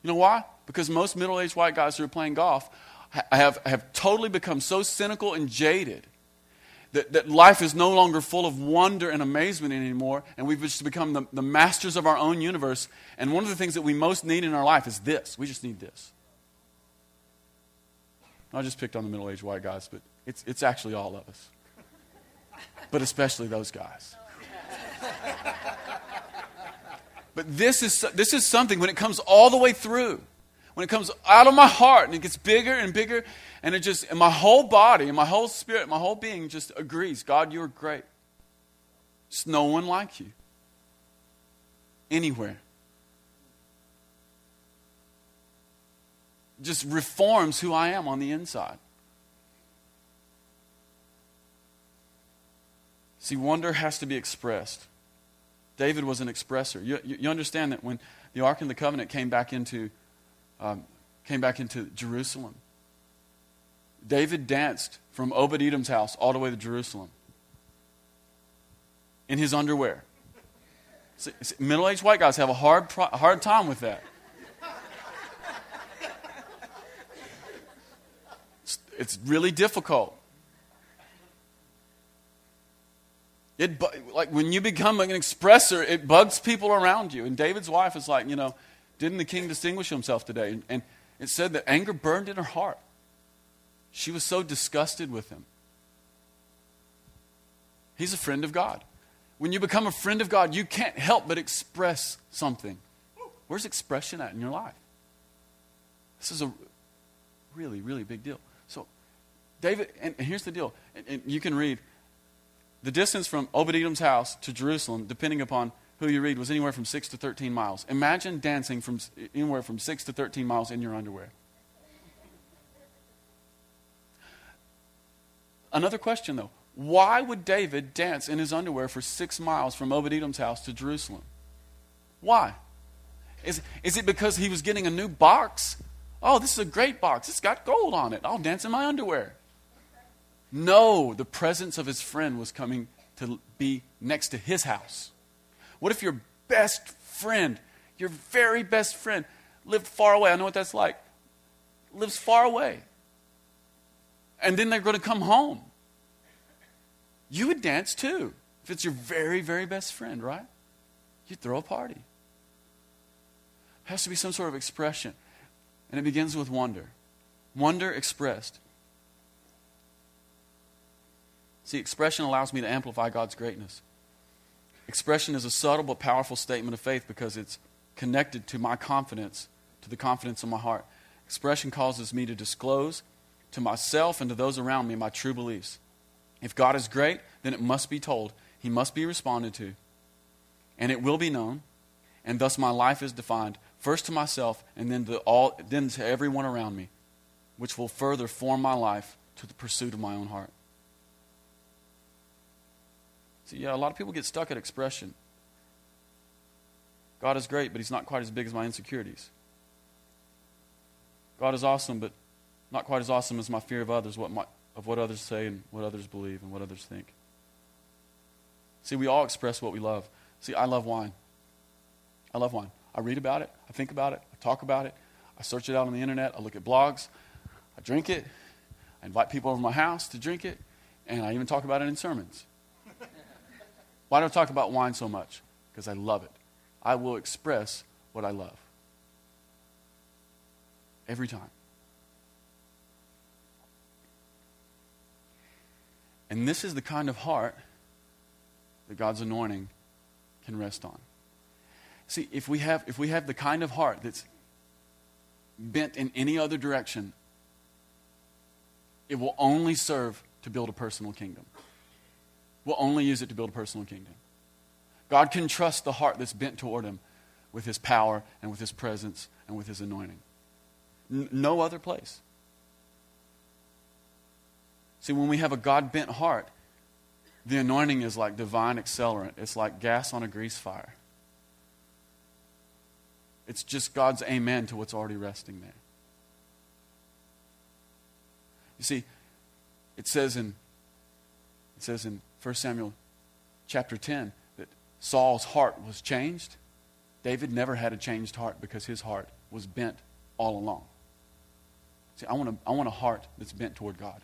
You know why? Because most middle aged white guys who are playing golf have, have totally become so cynical and jaded that, that life is no longer full of wonder and amazement anymore, and we've just become the, the masters of our own universe. And one of the things that we most need in our life is this. We just need this. I just picked on the middle aged white guys, but it's, it's actually all of us. But especially those guys. But this is, this is something when it comes all the way through when it comes out of my heart and it gets bigger and bigger, and it just, and my whole body and my whole spirit, my whole being just agrees God, you're great. There's no one like you anywhere. Just reforms who I am on the inside. See, wonder has to be expressed. David was an expresser. You, you, you understand that when the Ark and the Covenant came back into um, came back into Jerusalem. David danced from Obed Edom's house all the way to Jerusalem in his underwear. Middle aged white guys have a hard, hard time with that. It's, it's really difficult. It, like when you become an expresser, it bugs people around you. And David's wife is like, you know, didn't the king distinguish himself today? And, and it said that anger burned in her heart. She was so disgusted with him. He's a friend of God. When you become a friend of God, you can't help but express something. Where's expression at in your life? This is a really, really big deal. So, David, and, here's the deal, and, and you can read the distance from Edom's house to Jerusalem, depending upon who you read, was anywhere from 6 to 13 miles. Imagine dancing from anywhere from 6 to 13 miles in your underwear. Another question, though. Why would David dance in his underwear for six miles from Obed Edom's house to Jerusalem? Why? Is, is it because he was getting a new box? Oh, this is a great box. It's got gold on it. I'll dance in my underwear. No, the presence of his friend was coming to be next to his house. What if your best friend, your very best friend, lived far away? I know what that's like. Lives far away. And then they're going to come home you would dance too. If it's your very, very best friend, right? You'd throw a party. It has to be some sort of expression. And it begins with wonder. Wonder expressed. See, expression allows me to amplify God's greatness. Expression is a subtle but powerful statement of faith because it's connected to my confidence, to the confidence of my heart. Expression causes me to disclose to myself and to those around me my true beliefs. If God is great, then it must be told. He must be responded to. And it will be known. And thus my life is defined, first to myself and then to, all, then to everyone around me, which will further form my life to the pursuit of my own heart. See, yeah, a lot of people get stuck at expression. God is great, but He's not quite as big as my insecurities. God is awesome, but not quite as awesome as my fear of others, what, my, of what others say and what others believe and what others think. See, we all express what we love. See, I love wine. I love wine. I read about it, I think about it, I talk about it, I search it out on the internet, I look at blogs, I drink it, I invite people over my house to drink it, and I even talk about it in sermons. Why do I talk about wine so much? Because I love it. I will express what I love. Every time. And this is the kind of heart that God's anointing can rest on. See, if we have, if we have the kind of heart that's bent in any other direction, it will only serve to build a personal kingdom. We'll only use it to build a personal kingdom. God can trust the heart that's bent toward Him with His power and with His presence and with His anointing. N- no other place. See, when we have a God bent heart, the anointing is like divine accelerant, it's like gas on a grease fire. It's just God's amen to what's already resting there. You see, it says in it says in 1 Samuel chapter 10 that Saul's heart was changed. David never had a changed heart because his heart was bent all along. See, I want, a, I want a heart that's bent toward God.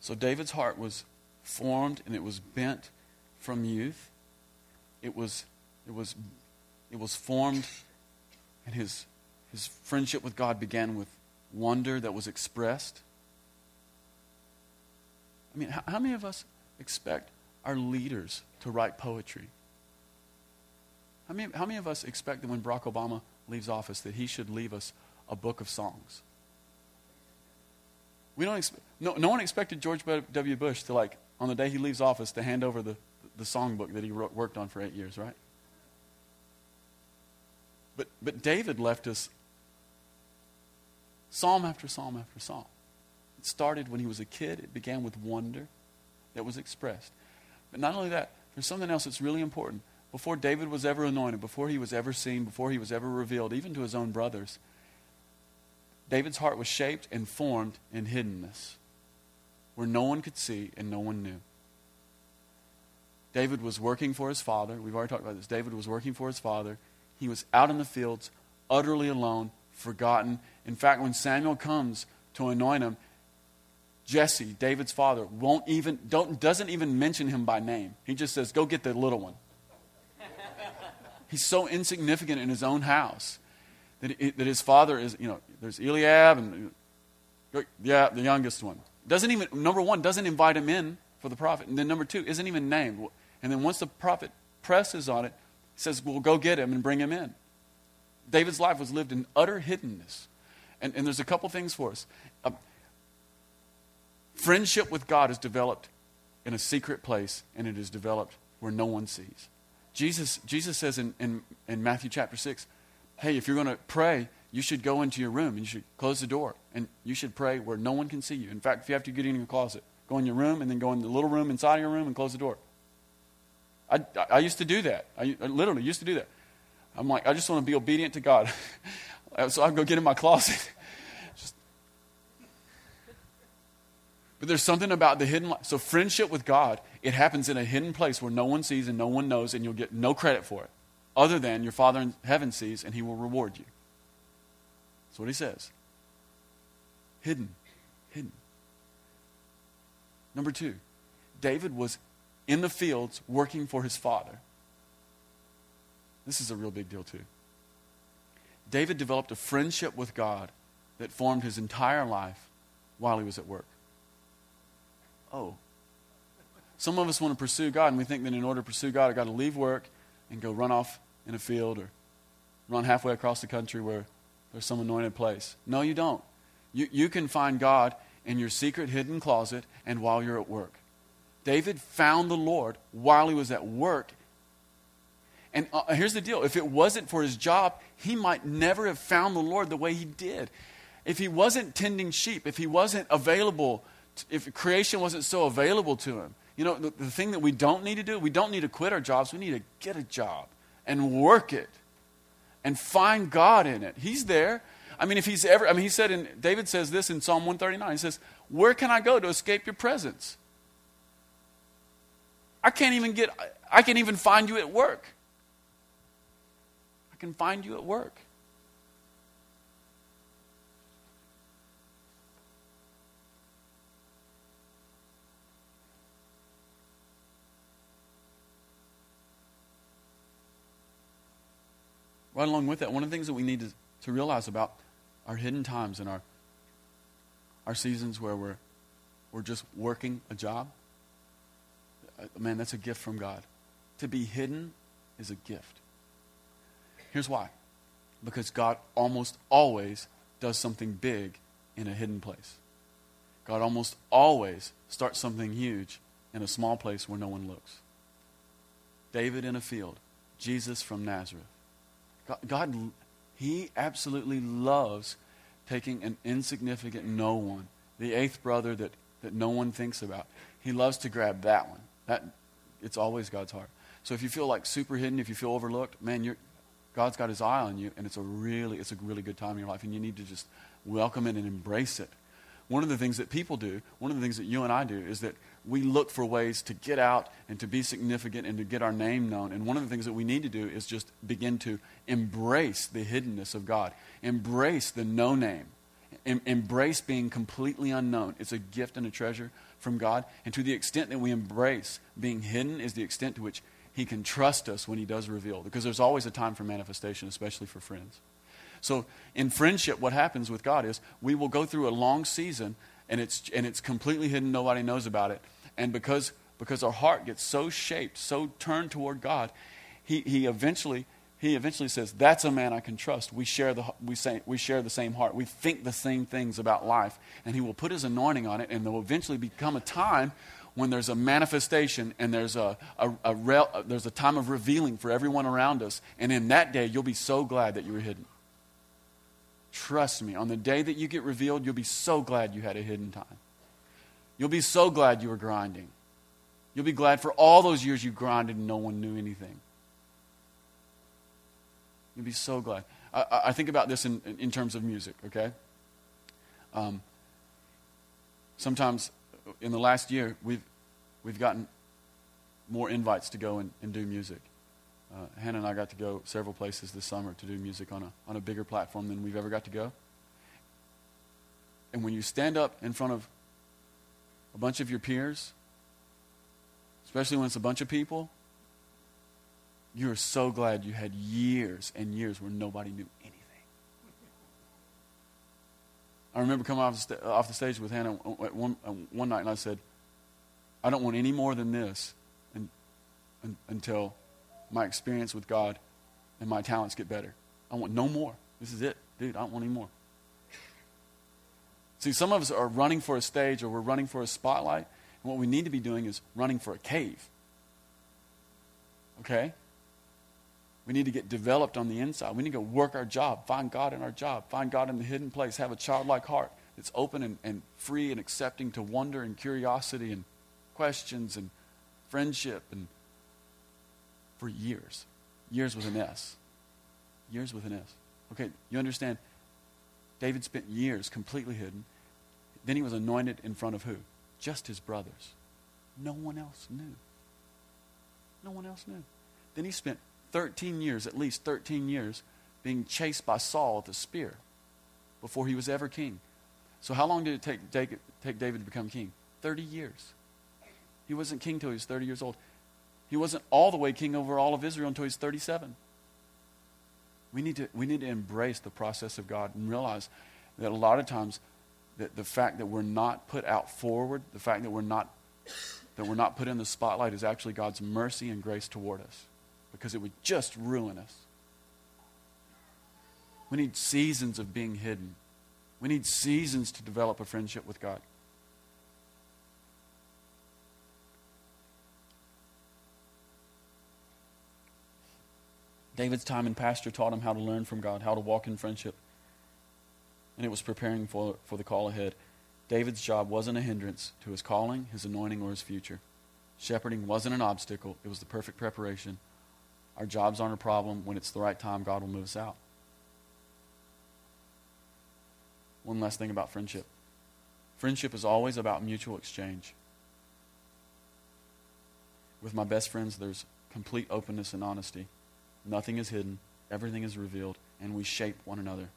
So David's heart was formed and it was bent from youth. It was, it was, it was formed, and his, his friendship with God began with wonder that was expressed. I mean, how, how many of us expect our leaders to write poetry? How many, how many of us expect that when Barack Obama leaves office that he should leave us a book of songs? We don't no, no one expected George W. Bush to, like, on the day he leaves office, to hand over the, the songbook that he wrote, worked on for eight years, right? But, but David left us psalm after psalm after psalm. It started when he was a kid, it began with wonder that was expressed. But not only that, there's something else that's really important. Before David was ever anointed, before he was ever seen, before he was ever revealed, even to his own brothers, David's heart was shaped and formed in hiddenness, where no one could see and no one knew. David was working for his father. We've already talked about this. David was working for his father. He was out in the fields, utterly alone, forgotten. In fact, when Samuel comes to anoint him, Jesse, David's father, won't even, don't, doesn't even mention him by name. He just says, Go get the little one. He's so insignificant in his own house that, that his father is, you know, there's Eliab and, yeah, the youngest one. Doesn't even, number one, doesn't invite him in for the prophet. And then number two, isn't even named. And then once the prophet presses on it, says, Well, go get him and bring him in. David's life was lived in utter hiddenness. And, and there's a couple things for us. Uh, friendship with God is developed in a secret place, and it is developed where no one sees. Jesus, Jesus says in, in, in Matthew chapter 6, hey, if you're going to pray, you should go into your room and you should close the door and you should pray where no one can see you. In fact, if you have to get in your closet, go in your room and then go in the little room inside of your room and close the door. I, I used to do that. I, I literally used to do that. I'm like, I just want to be obedient to God. so I go get in my closet. Just... But there's something about the hidden life. So friendship with God, it happens in a hidden place where no one sees and no one knows, and you'll get no credit for it, other than your Father in heaven sees, and He will reward you. That's what He says. Hidden, hidden. Number two, David was in the fields working for his father. This is a real big deal, too. David developed a friendship with God that formed his entire life while he was at work. Oh. Some of us want to pursue God, and we think that in order to pursue God, I've got to leave work and go run off in a field or run halfway across the country where there's some anointed place. No, you don't. You, you can find God in your secret hidden closet and while you're at work. David found the Lord while he was at work. And uh, here's the deal if it wasn't for his job, he might never have found the Lord the way he did. If he wasn't tending sheep, if he wasn't available, if creation wasn't so available to him, you know, the, the thing that we don't need to do, we don't need to quit our jobs, we need to get a job and work it and find God in it. He's there. I mean, if he's ever, I mean, he said, in, David says this in Psalm 139. He says, Where can I go to escape your presence? I can't even get, I can even find you at work. I can find you at work. Right along with that, one of the things that we need to, to realize about our hidden times and our, our seasons where we're, we're just working a job Uh, man, that's a gift from God. To be hidden is a gift. Here's why because God almost always does something big in a hidden place. God almost always starts something huge in a small place where no one looks. David in a field, Jesus from Nazareth. God, God He absolutely loves taking an insignificant no one, the eighth brother that, that no one thinks about. He loves to grab that one that, it's always God's heart. So if you feel like super hidden, if you feel overlooked, man, God's got his eye on you, and it's a really, it's a really good time in your life, and you need to just welcome it and embrace it. One of the things that people do, one of the things that you and I do, is that we look for ways to get out and to be significant and to get our name known. And one of the things that we need to do is just begin to embrace the hiddenness of God, embrace the no name, em- embrace being completely unknown. It's a gift and a treasure from God. And to the extent that we embrace being hidden is the extent to which He can trust us when He does reveal. Because there's always a time for manifestation, especially for friends. So in friendship, what happens with God is we will go through a long season and it's, and it's completely hidden, nobody knows about it. And because, because our heart gets so shaped, so turned toward God, he, he eventually he eventually says, That's a man I can trust. We share, the, we, say, we share the same heart. We think the same things about life. And he will put his anointing on it, and there will eventually become a time when there's a manifestation and there's a, a, a rel, there's a time of revealing for everyone around us. And in that day, you'll be so glad that you were hidden. Trust me, on the day that you get revealed, you'll be so glad you had a hidden time. You'll be so glad you were grinding. You'll be glad for all those years you grinded and no one knew anything. You'll be so glad. I, I think about this in, in terms of music, okay? Um, sometimes in the last year, we've, we've gotten more invites to go and, and do music. Uh, Hannah and I got to go several places this summer to do music on a, on a bigger platform than we've ever got to go. And when you stand up in front of a bunch of your peers, especially when it's a bunch of people, you're so glad you had years and years where nobody knew anything. I remember coming off the, off the stage with Hannah one, uh, one night and I said, I don't want any more than this and, and, until my experience with God and my talents get better. I want no more. This is it. Dude, I don't want any more. See, some of us are running for a stage or we're running for a spotlight, and what we need to be doing is running for a cave. Okay? We need to get developed on the inside. We need to go work our job, find God in our job, find God in the hidden place, have a childlike heart that's open and, and free and accepting to wonder and curiosity and questions and friendship and for years. Years with an S. Years with an S. Okay, you understand? David spent years completely hidden. Then he was anointed in front of who? Just his brothers. No one else knew. No one else knew. Then he spent 13 years, at least 13 years, being chased by Saul with a spear before he was ever king. So, how long did it take, take, take David to become king? 30 years. He wasn't king until he was 30 years old. He wasn't all the way king over all of Israel until he was 37. We need to, we need to embrace the process of God and realize that a lot of times that the fact that we're not put out forward, the fact that we're not, that we're not put in the spotlight is actually God's mercy and grace toward us because it would just ruin us. We need seasons of being hidden. We need seasons to develop a friendship with God. David's time in pasture taught him how to learn from God, how to walk in friendship. And it was preparing for, for the call ahead. David's job wasn't a hindrance to his calling, his anointing, or his future. Shepherding wasn't an obstacle, it was the perfect preparation. Our jobs aren't a problem. When it's the right time, God will move us out. One last thing about friendship friendship is always about mutual exchange. With my best friends, there's complete openness and honesty. Nothing is hidden, everything is revealed, and we shape one another.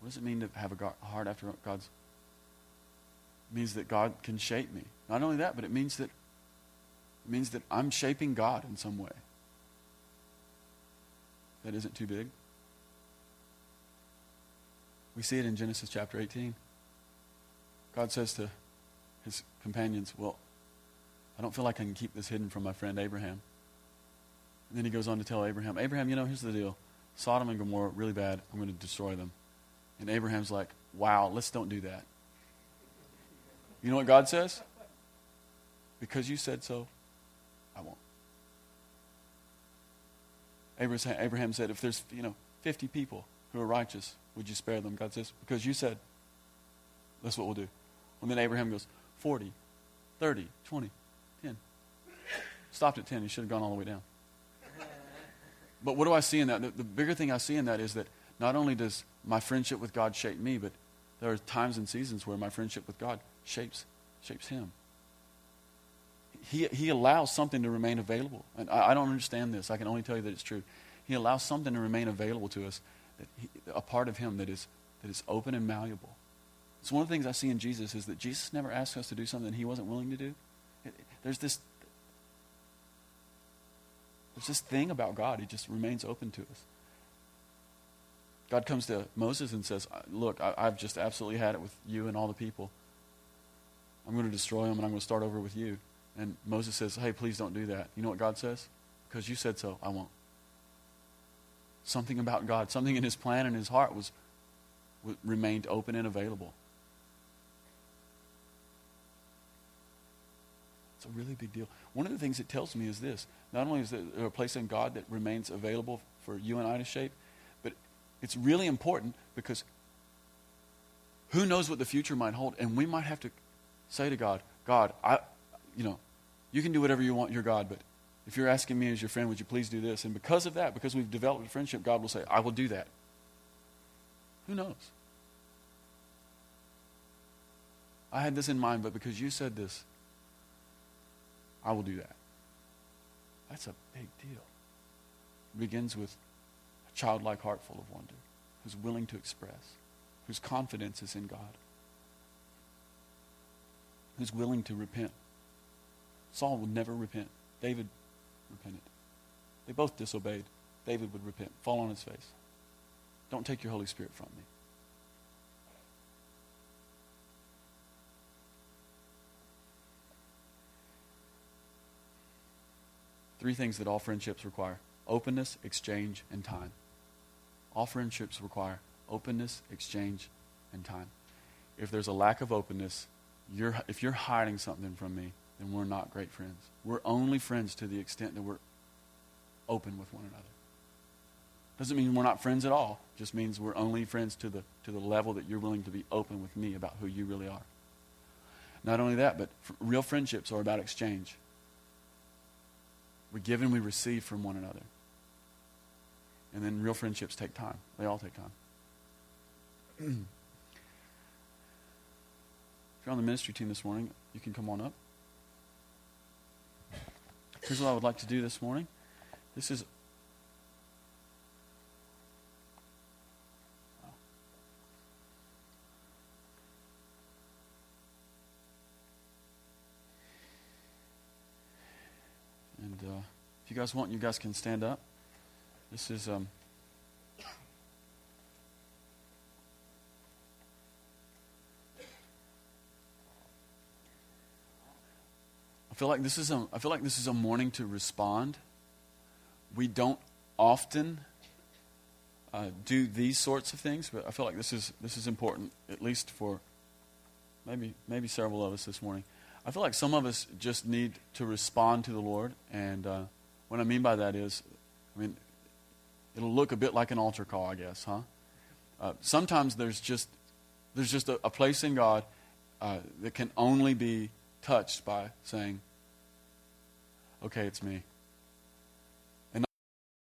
What does it mean to have a heart after God's? It means that God can shape me. Not only that, but it means that it means that I'm shaping God in some way. That isn't too big. We see it in Genesis chapter 18. God says to his companions, Well, I don't feel like I can keep this hidden from my friend Abraham. And then he goes on to tell Abraham, Abraham, you know, here's the deal. Sodom and Gomorrah, really bad. I'm going to destroy them. And Abraham's like, wow, let's don't do that. You know what God says? Because you said so, I won't. Abraham, said, if there's, you know, 50 people who are righteous, would you spare them? God says, because you said, that's what we'll do. And then Abraham goes, 40, 30, 20, 10. Stopped at 10. He should have gone all the way down. But what do I see in that? The, the, bigger thing I see in that is that not only does my friendship with God shape me, but there are times and seasons where my friendship with God shapes, shapes him. He, he allows something to remain available. And I, I don't understand this. I can only tell you that it's true. He allows something to remain available to us, that he, a part of him that is, that is open and malleable. It's one of the things I see in Jesus is that Jesus never asked us to do something he wasn't willing to do. There's this there's this thing about God, He just remains open to us. God comes to Moses and says, uh, Look, I, have just absolutely had it with you and all the people. I'm going to destroy them and I'm going to start over with you. And Moses says, Hey, please don't do that. You know what God says? Because you said so, I won't. Something about God, something in his plan and his heart was, was remained open and available. It's a really big deal. One of the things it tells me is this not only is there a place in God that remains available for you and I to shape, but it's really important because who knows what the future might hold? And we might have to say to God, God, I, you know, you can do whatever you want, you're God, but if you're asking me as your friend, would you please do this? And because of that, because we've developed a friendship, God will say, I will do that. Who knows? I had this in mind, but because you said this, I will do that. That's a big deal. It begins with a childlike heart full of wonder, who's willing to express, whose confidence is in God, who's willing to repent. Saul would never repent. David repented. They both disobeyed. David would repent, fall on his face. Don't take your Holy Spirit from me. Three things that all friendships require openness, exchange, and time. All friendships require openness, exchange, and time. If there's a lack of openness, you're, if you're hiding something from me, then we're not great friends. We're only friends to the extent that we're open with one another. Doesn't mean we're not friends at all. Just means we're only friends to the, to the level that you're willing to be open with me about who you really are. Not only that, but real friendships are about exchange. We give and we receive from one another. And then real friendships take time. They all take time. if you're on the ministry team this morning, you can come on up. Here's what I would like to do this morning. This is And uh, if you guys want, you guys can stand up. This is. Um, feel like this is a. I feel like this is a morning to respond. We don't often uh, do these sorts of things, but I feel like this is this is important, at least for maybe maybe several of us this morning. I feel like some of us just need to respond to the Lord. And uh, what I mean by that is, I mean, it'll look a bit like an altar call, I guess, huh? Uh, sometimes there's just there's just a, a place in God uh, that can only be touched by saying, "Okay, it's me.